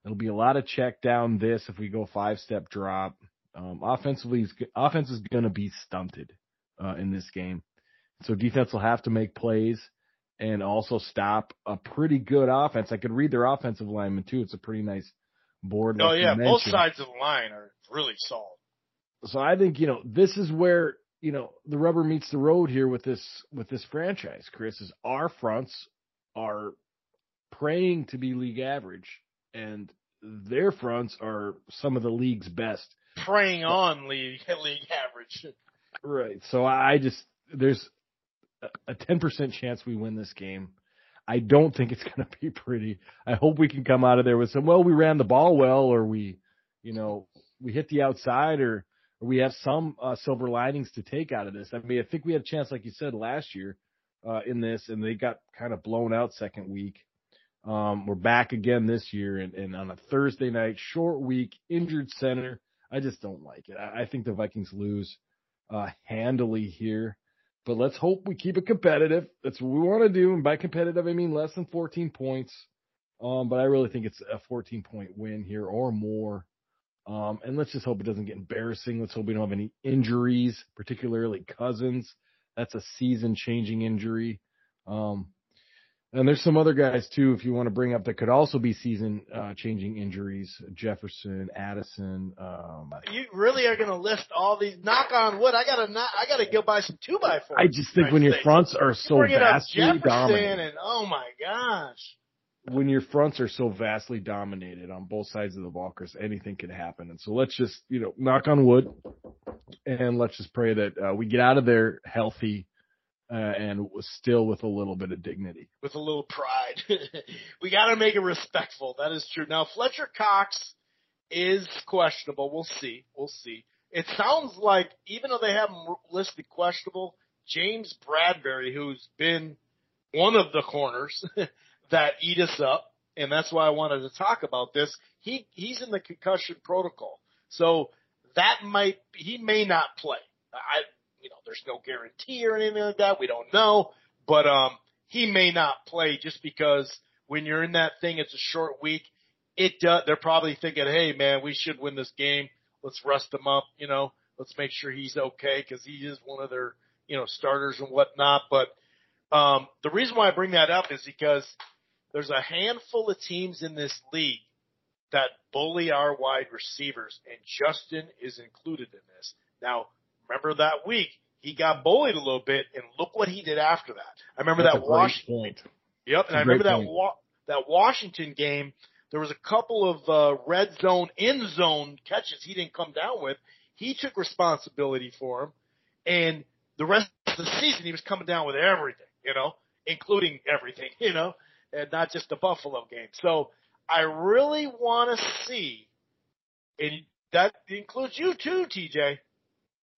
It'll be a lot of check down this if we go five step drop. Um, offensively, offense is going to be stunted uh, in this game, so defense will have to make plays and also stop a pretty good offense. I could read their offensive lineman too. It's a pretty nice board. Oh like yeah, both sides of the line are really solid. So I think you know this is where you know the rubber meets the road here with this with this franchise. Chris is our fronts are praying to be league average, and their fronts are some of the league's best preying on league (laughs) league average. Right. So I just there's a ten percent chance we win this game. I don't think it's (laughs) going to be pretty. I hope we can come out of there with some. Well, we ran the ball well, or we, you know, we hit the outside, or, or we have some uh, silver linings to take out of this. I mean, I think we had a chance, like you said last year, uh, in this, and they got kind of blown out second week. Um, we're back again this year, and, and on a Thursday night, short week, injured center. I just don't like it. I, I think the Vikings lose uh, handily here. But let's hope we keep it competitive. That's what we want to do. And by competitive, I mean less than 14 points. Um, but I really think it's a 14 point win here or more. Um, and let's just hope it doesn't get embarrassing. Let's hope we don't have any injuries, particularly Cousins. That's a season changing injury. Um, and there's some other guys too, if you want to bring up that could also be season uh, changing injuries. Jefferson, Addison. Um, you really are going to list all these? Knock on wood. I got to I got to go buy some two by fours. I just think when your fronts are so vastly dominated, and oh my gosh, when your fronts are so vastly dominated on both sides of the ball, Chris, anything could happen. And so let's just you know knock on wood, and let's just pray that uh, we get out of there healthy uh, and still with a little bit of dignity. With a little pride. (laughs) we got to make it respectful. That is true. Now, Fletcher Cox is questionable. We'll see. We'll see. It sounds like, even though they have him listed questionable, James Bradberry, who's been one of the corners (laughs) that eat us up, and that's why I wanted to talk about this. He he's in the concussion protocol, so that might he may not play. I there's no guarantee or anything like that. We don't know, but um he may not play just because when you're in that thing, it's a short week. It does. They're probably thinking, hey man, we should win this game. Let's rest him up. You know, let's make sure he's okay because he is one of their you know starters and whatnot. But um, the reason why I bring that up is because there's a handful of teams in this league that bully our wide receivers, and Justin is included in this. Now, remember that week he got bullied a little bit, and look what he did after that. I remember That's that Washington. Point. Yep, and I remember that wa- that Washington game. There was a couple of uh, red zone, end zone catches he didn't come down with. He took responsibility for them, and the rest of the season he was coming down with everything, you know, including everything, (laughs) you know, and not just the Buffalo game. So I really want to see, and that includes you too, TJ,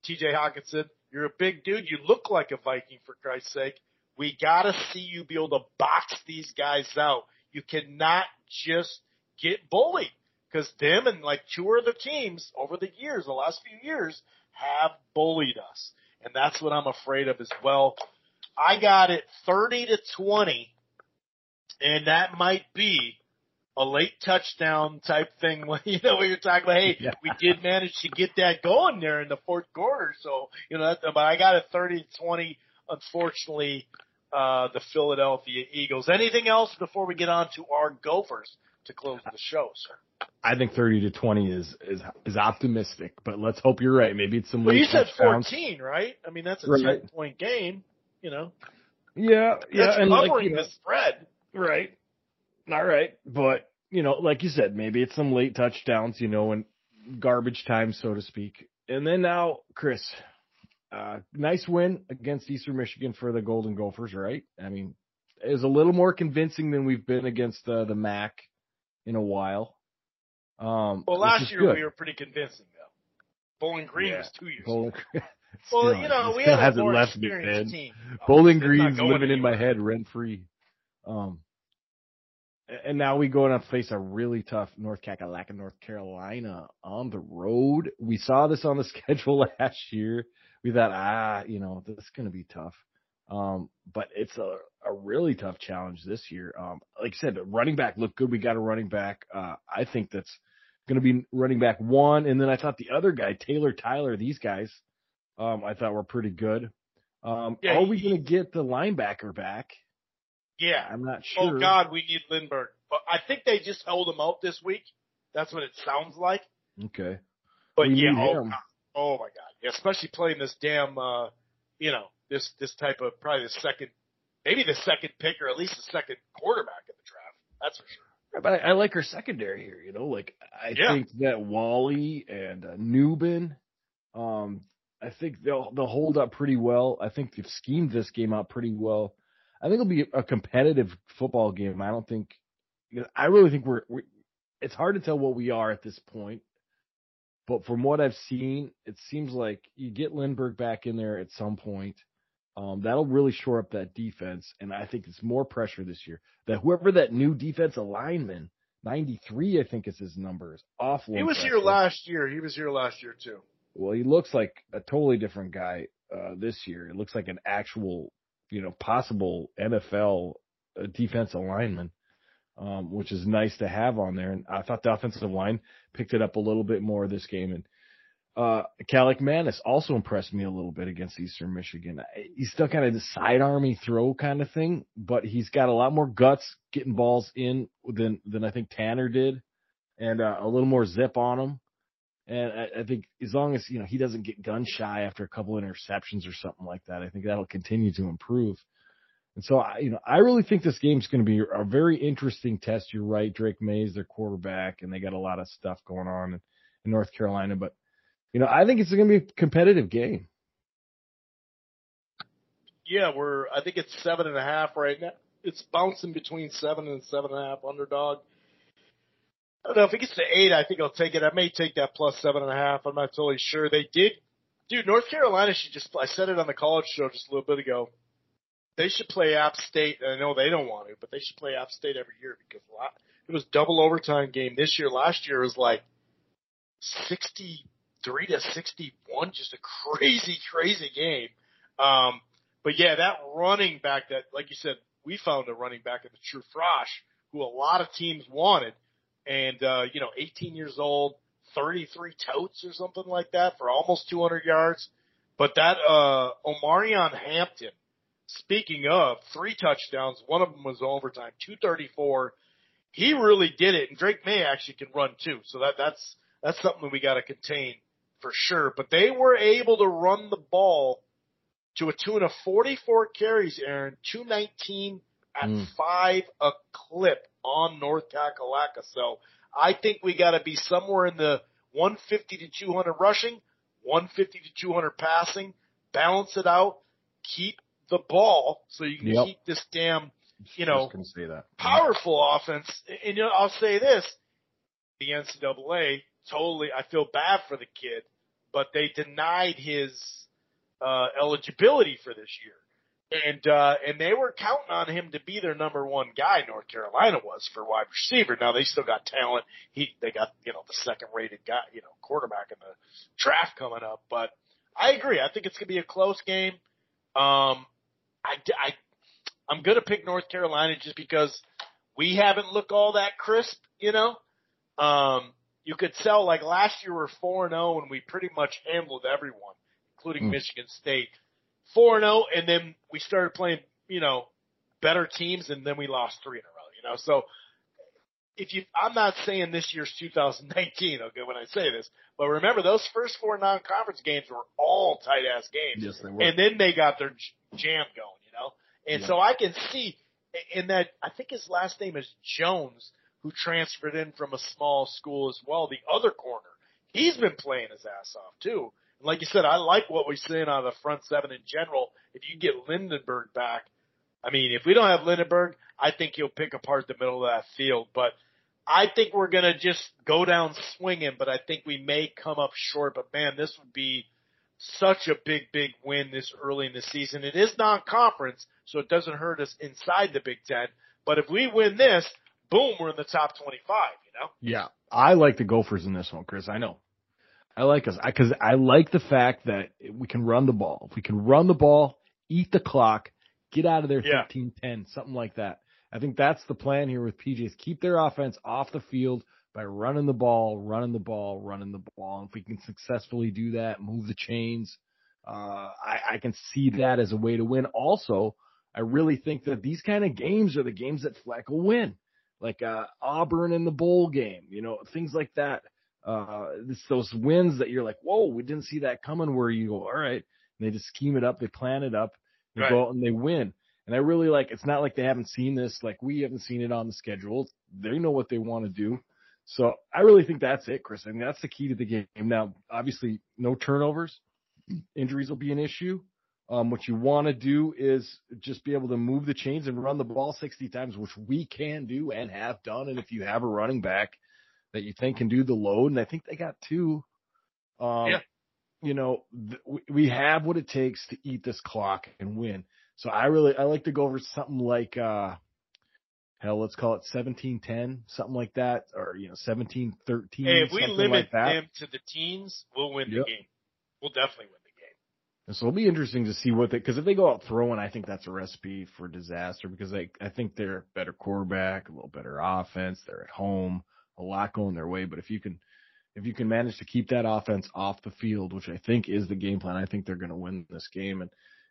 TJ Hockenson. You're a big dude. You look like a Viking for Christ's sake. We gotta see you be able to box these guys out. You cannot just get bullied because them and like two other teams over the years, the last few years, have bullied us. And that's what I'm afraid of as well. I got it 30 to 20 and that might be a late touchdown type thing. (laughs) You know, when you're talking about, hey, yeah. we did manage to get that going there in the fourth quarter. So, you know, that, but I got a 30 to 20. Unfortunately, uh, the Philadelphia Eagles. Anything else before we get on to our Gophers to close the show, sir? I think 30 to 20 is, is, is optimistic, but let's hope you're right. Maybe it's some well, late you said touchdowns. 14, right? I mean, that's a Right. 10 point game, you know. Yeah, yeah, That's and like, covering you know, the spread. Right. All right. But, you know, like you said, maybe it's some late touchdowns, you know, and garbage time, so to speak. And then now, Chris, uh, nice win against Eastern Michigan for the Golden Gophers, right? I mean, it was a little more convincing than we've been against uh, the MAC in a while. Um, Well, last year good. we were pretty convincing, though. Bowling Green Yeah. was two years. Bowling, (laughs) well, still, you know, we still had a (laughs) hasn't left me, man. team. Bowling not Green's living in my head rent free. Um, and now we go and face a really tough North Kakalaka, North Carolina on the road. We saw this on the (laughs) schedule last year. We thought, ah, you know, this is going to be tough. Um, but it's a, a really tough challenge this year. Um, like I said, running back looked good. We got a running back. Uh, I think that's going to be running back one. And then I thought the other guy, Taylor Tyler, these guys, um, I thought were pretty good. Um, Yeah, are we going to get the linebacker back? Yeah. I'm not sure. Oh God, we need Lindenberg. But I think they just held him out this week. That's what it sounds like. Okay. But We yeah, oh. God. oh my God, yeah, especially playing this damn, uh, you know, this this type of probably the second, maybe the second pick or at least the second quarterback in the draft. That's for sure. But I, I like her secondary here. You know, like I Yeah. think that Walley and uh, Nubin, um, I think they'll they'll hold up pretty well. I think they've schemed this game out pretty well. I think it'll be a competitive football game. I don't think. I really think we're. we it's hard to tell what we are at this point, but from what I've seen, it seems like you get Lindenberg back in there at some point. Um, that'll really shore up that defense, and I think it's more pressure this year. That whoever that new defensive lineman, 93, I think is his number, is awful. He was here last year. He was here last year too. Well, he looks like a totally different guy uh, this year. It looks like an actual, you know, possible NFL uh, defensive lineman, um, which is nice to have on there. And I thought the offensive line picked it up a little bit more this game. And uh, Kaliakmanis also impressed me a little bit against Eastern Michigan. He's still kind of the sidearmy throw kind of thing, but he's got a lot more guts getting balls in than than I think Tanner did, and uh, a little more zip on him. And I, I think as long as you know he doesn't get gun shy after a couple interceptions or something like that, I think that'll continue to improve. And so, I, you know, I really think this game's going to be a very interesting test. You're right, Drake Mays, their quarterback, and they got a lot of stuff going on in, in North Carolina. But you know, I think it's going to be a competitive game. Yeah, we're. I think it's seven and a half right now. It's bouncing between seven and seven and a half underdog. I don't know if it gets to eight. I think I'll take it. I may take that plus seven and a half. I'm not totally sure. They did, dude. North Carolina should just. I said it on the college show just a little bit ago. They should play App State. and I know they don't want to, but they should play App State every year because a lot it was double overtime game this year. Last year was like 63 to 61, just a (laughs) crazy, crazy game. Um, but yeah, that running back that, like you said, we found a running back in the true Frosh who a lot of teams wanted and, uh, you know, 18 years old, 33 totes or something like that for almost 200 yards. But that, uh, Omarion Hampton, speaking of three touchdowns, one of them was overtime, 234. He really did it. And Drake Maye actually can run too. So that, that's, that's something we got to contain for sure. But they were able to run the ball to a tune of 44 carries, Aaron, 219 at mm. five a clip on North Kakalaka. So I think we got to be somewhere in the 150 to 200 rushing, 150 to 200 passing, balance it out, keep the ball so you can yep. keep this damn, you know, powerful offense. And you know, I'll say this, the NCAA totally, I feel bad for the kid, but they denied his, uh, eligibility for this year. And, uh, and they were counting on him to be their number one guy, North Carolina was for wide receiver. Now they still got talent. He, they got, you know, the second rated guy, you know, quarterback in the draft coming up, but I agree. I think it's going to be a close game. Um, I, I, I'm to pick North Carolina just because we haven't looked all that crisp, you know. Um, you could sell like last year we we're four and zero, oh and we pretty much handled everyone, including mm. Michigan State. Four and zero, oh, and then we started playing, you know, better teams, and then we lost three in a row. You know, so if you, I'm not saying this year's 2019, okay, when I say this, but remember those first four non-conference games were all tight ass games. Yes, they were. And then they got their jam going, you know? And yeah. so I can see in that, I think his last name is Jones, who transferred in from a small school as well, the other corner. He's been playing his ass off too. And like you said, I like what we're seeing on uh, the front seven in general. If you get Lindenberg back, I mean, if we don't have Lindenberg, I think he'll pick apart the middle of that field. But I think we're going to just go down swinging, but I think we may come up short. But man, this would be such a big, big win this early in the season. It is non-conference, so it doesn't hurt us inside the Big Ten. But if we win this, boom, we're in the top 25, you know? Yeah. I like the Gophers in this one, Chris. I know. I like us because I, I like the fact that we can run the ball. If we can run the ball, eat the clock, get out of there yeah. 15-10, something like that. I think that's the plan here with PJs. Keep their offense off the field by running the ball, running the ball, running the ball. And if we can successfully do that, move the chains, uh, I, I can see that as a way to win. Also, I really think that these kind of games are the games that Fleck will win, like uh, Auburn in the bowl game, you know, things like that. Uh, it's those wins that you're like, whoa, we didn't see that coming. Where you go, all right, and they just scheme it up, they plan it up, they right. go out and they win. And I really like, it's not like they haven't seen this, like we haven't seen it on the schedule. They know what they want to do. So I really think that's it, Chris. I mean, that's the key to the game. Now, obviously, no turnovers. Injuries will be an issue. Um, what you want to do is just be able to move the chains and run the ball 60 times, which we can do and have done. And if you have a running back that you think can do the load, and I think they got two, um, yeah. you know, th- we have what it takes to eat this clock and win. So I really, I like to go over something like, uh, hell, let's call it 1710, something like that, or, you know, 1713. Hey, if we limit like them to the teens, we'll win yep. the game. We'll definitely win the game. And so it'll be interesting to see what they, cause if they go out throwing, I think that's a recipe for disaster because I, I think they're a better quarterback, a little better offense. They're at home, a lot going their way. But if you can, if you can manage to keep that offense off the field, which I think is the game plan, I think they're going to win this game. And,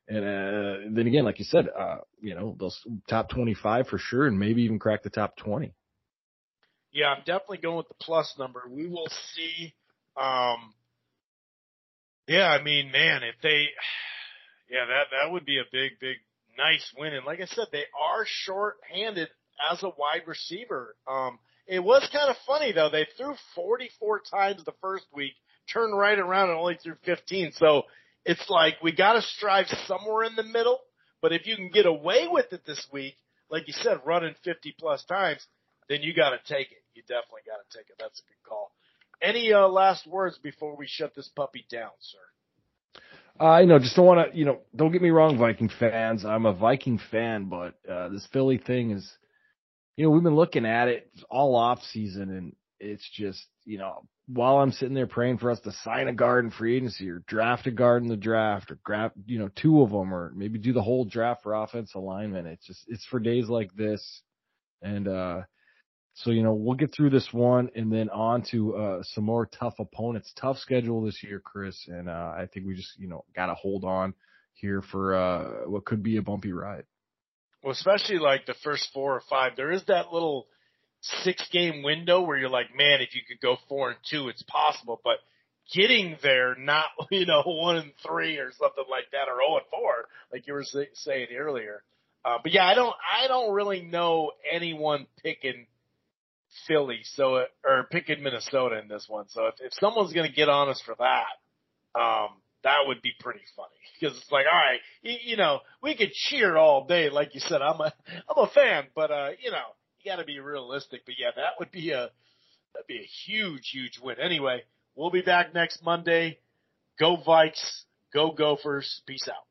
and uh, then again, like you said, uh, you know, those top 25 for sure, and maybe even crack the top 20. Yeah, I'm definitely going with the plus number. We will see. Um, yeah, I mean, man, if they, (sighs) yeah, that that would be a big, big, nice win. And like I said, they are short-handed as a wide receiver. Um, it was kind of funny though. They threw 44 times the first week, turned right around and only threw 15. So it's like we got to strive somewhere in the middle. But if you can get away with it this week, like you said, running 50 plus times, then you got to take it. You definitely got to take it. That's a good call. Any uh, last words before we shut this puppy down, sir? I uh, know, just don't want to, you know, don't get me wrong, Viking fans. I'm a Viking fan, but uh, this Philly thing is you know, we've been looking at it all off season and it's just, you know, while I'm sitting there praying for us to sign a guard in free agency or draft a guard in the draft or grab, you know, two of them or maybe do the whole draft for offensive alignment. It's just, it's for days like this. And, uh, so, you know, we'll get through this one and then on to, uh, some more tough opponents, tough schedule this year, Chris. And, uh, I think we just, you know, got to hold on here for, uh, what could be a bumpy ride. Well, especially like the first four or five, there is that little, six game window where you're like, man, if you could go four and two, it's possible. But getting there, not (laughs) you know one and three or something like that, or zero and four, like you were say, saying earlier. Uh, but yeah, I don't, I don't really know anyone picking Philly, so or picking Minnesota in this one. So if, if someone's going to get on us for that, um, that would be pretty funny because it's like, all right, you, you know, we could cheer all day, like you said. I'm a, I'm a fan, but uh, you know, you got to be realistic. But yeah, that would be a that'd be a huge, huge win. Anyway, we'll be back next Monday. Go Vikes. Go Gophers. Peace out.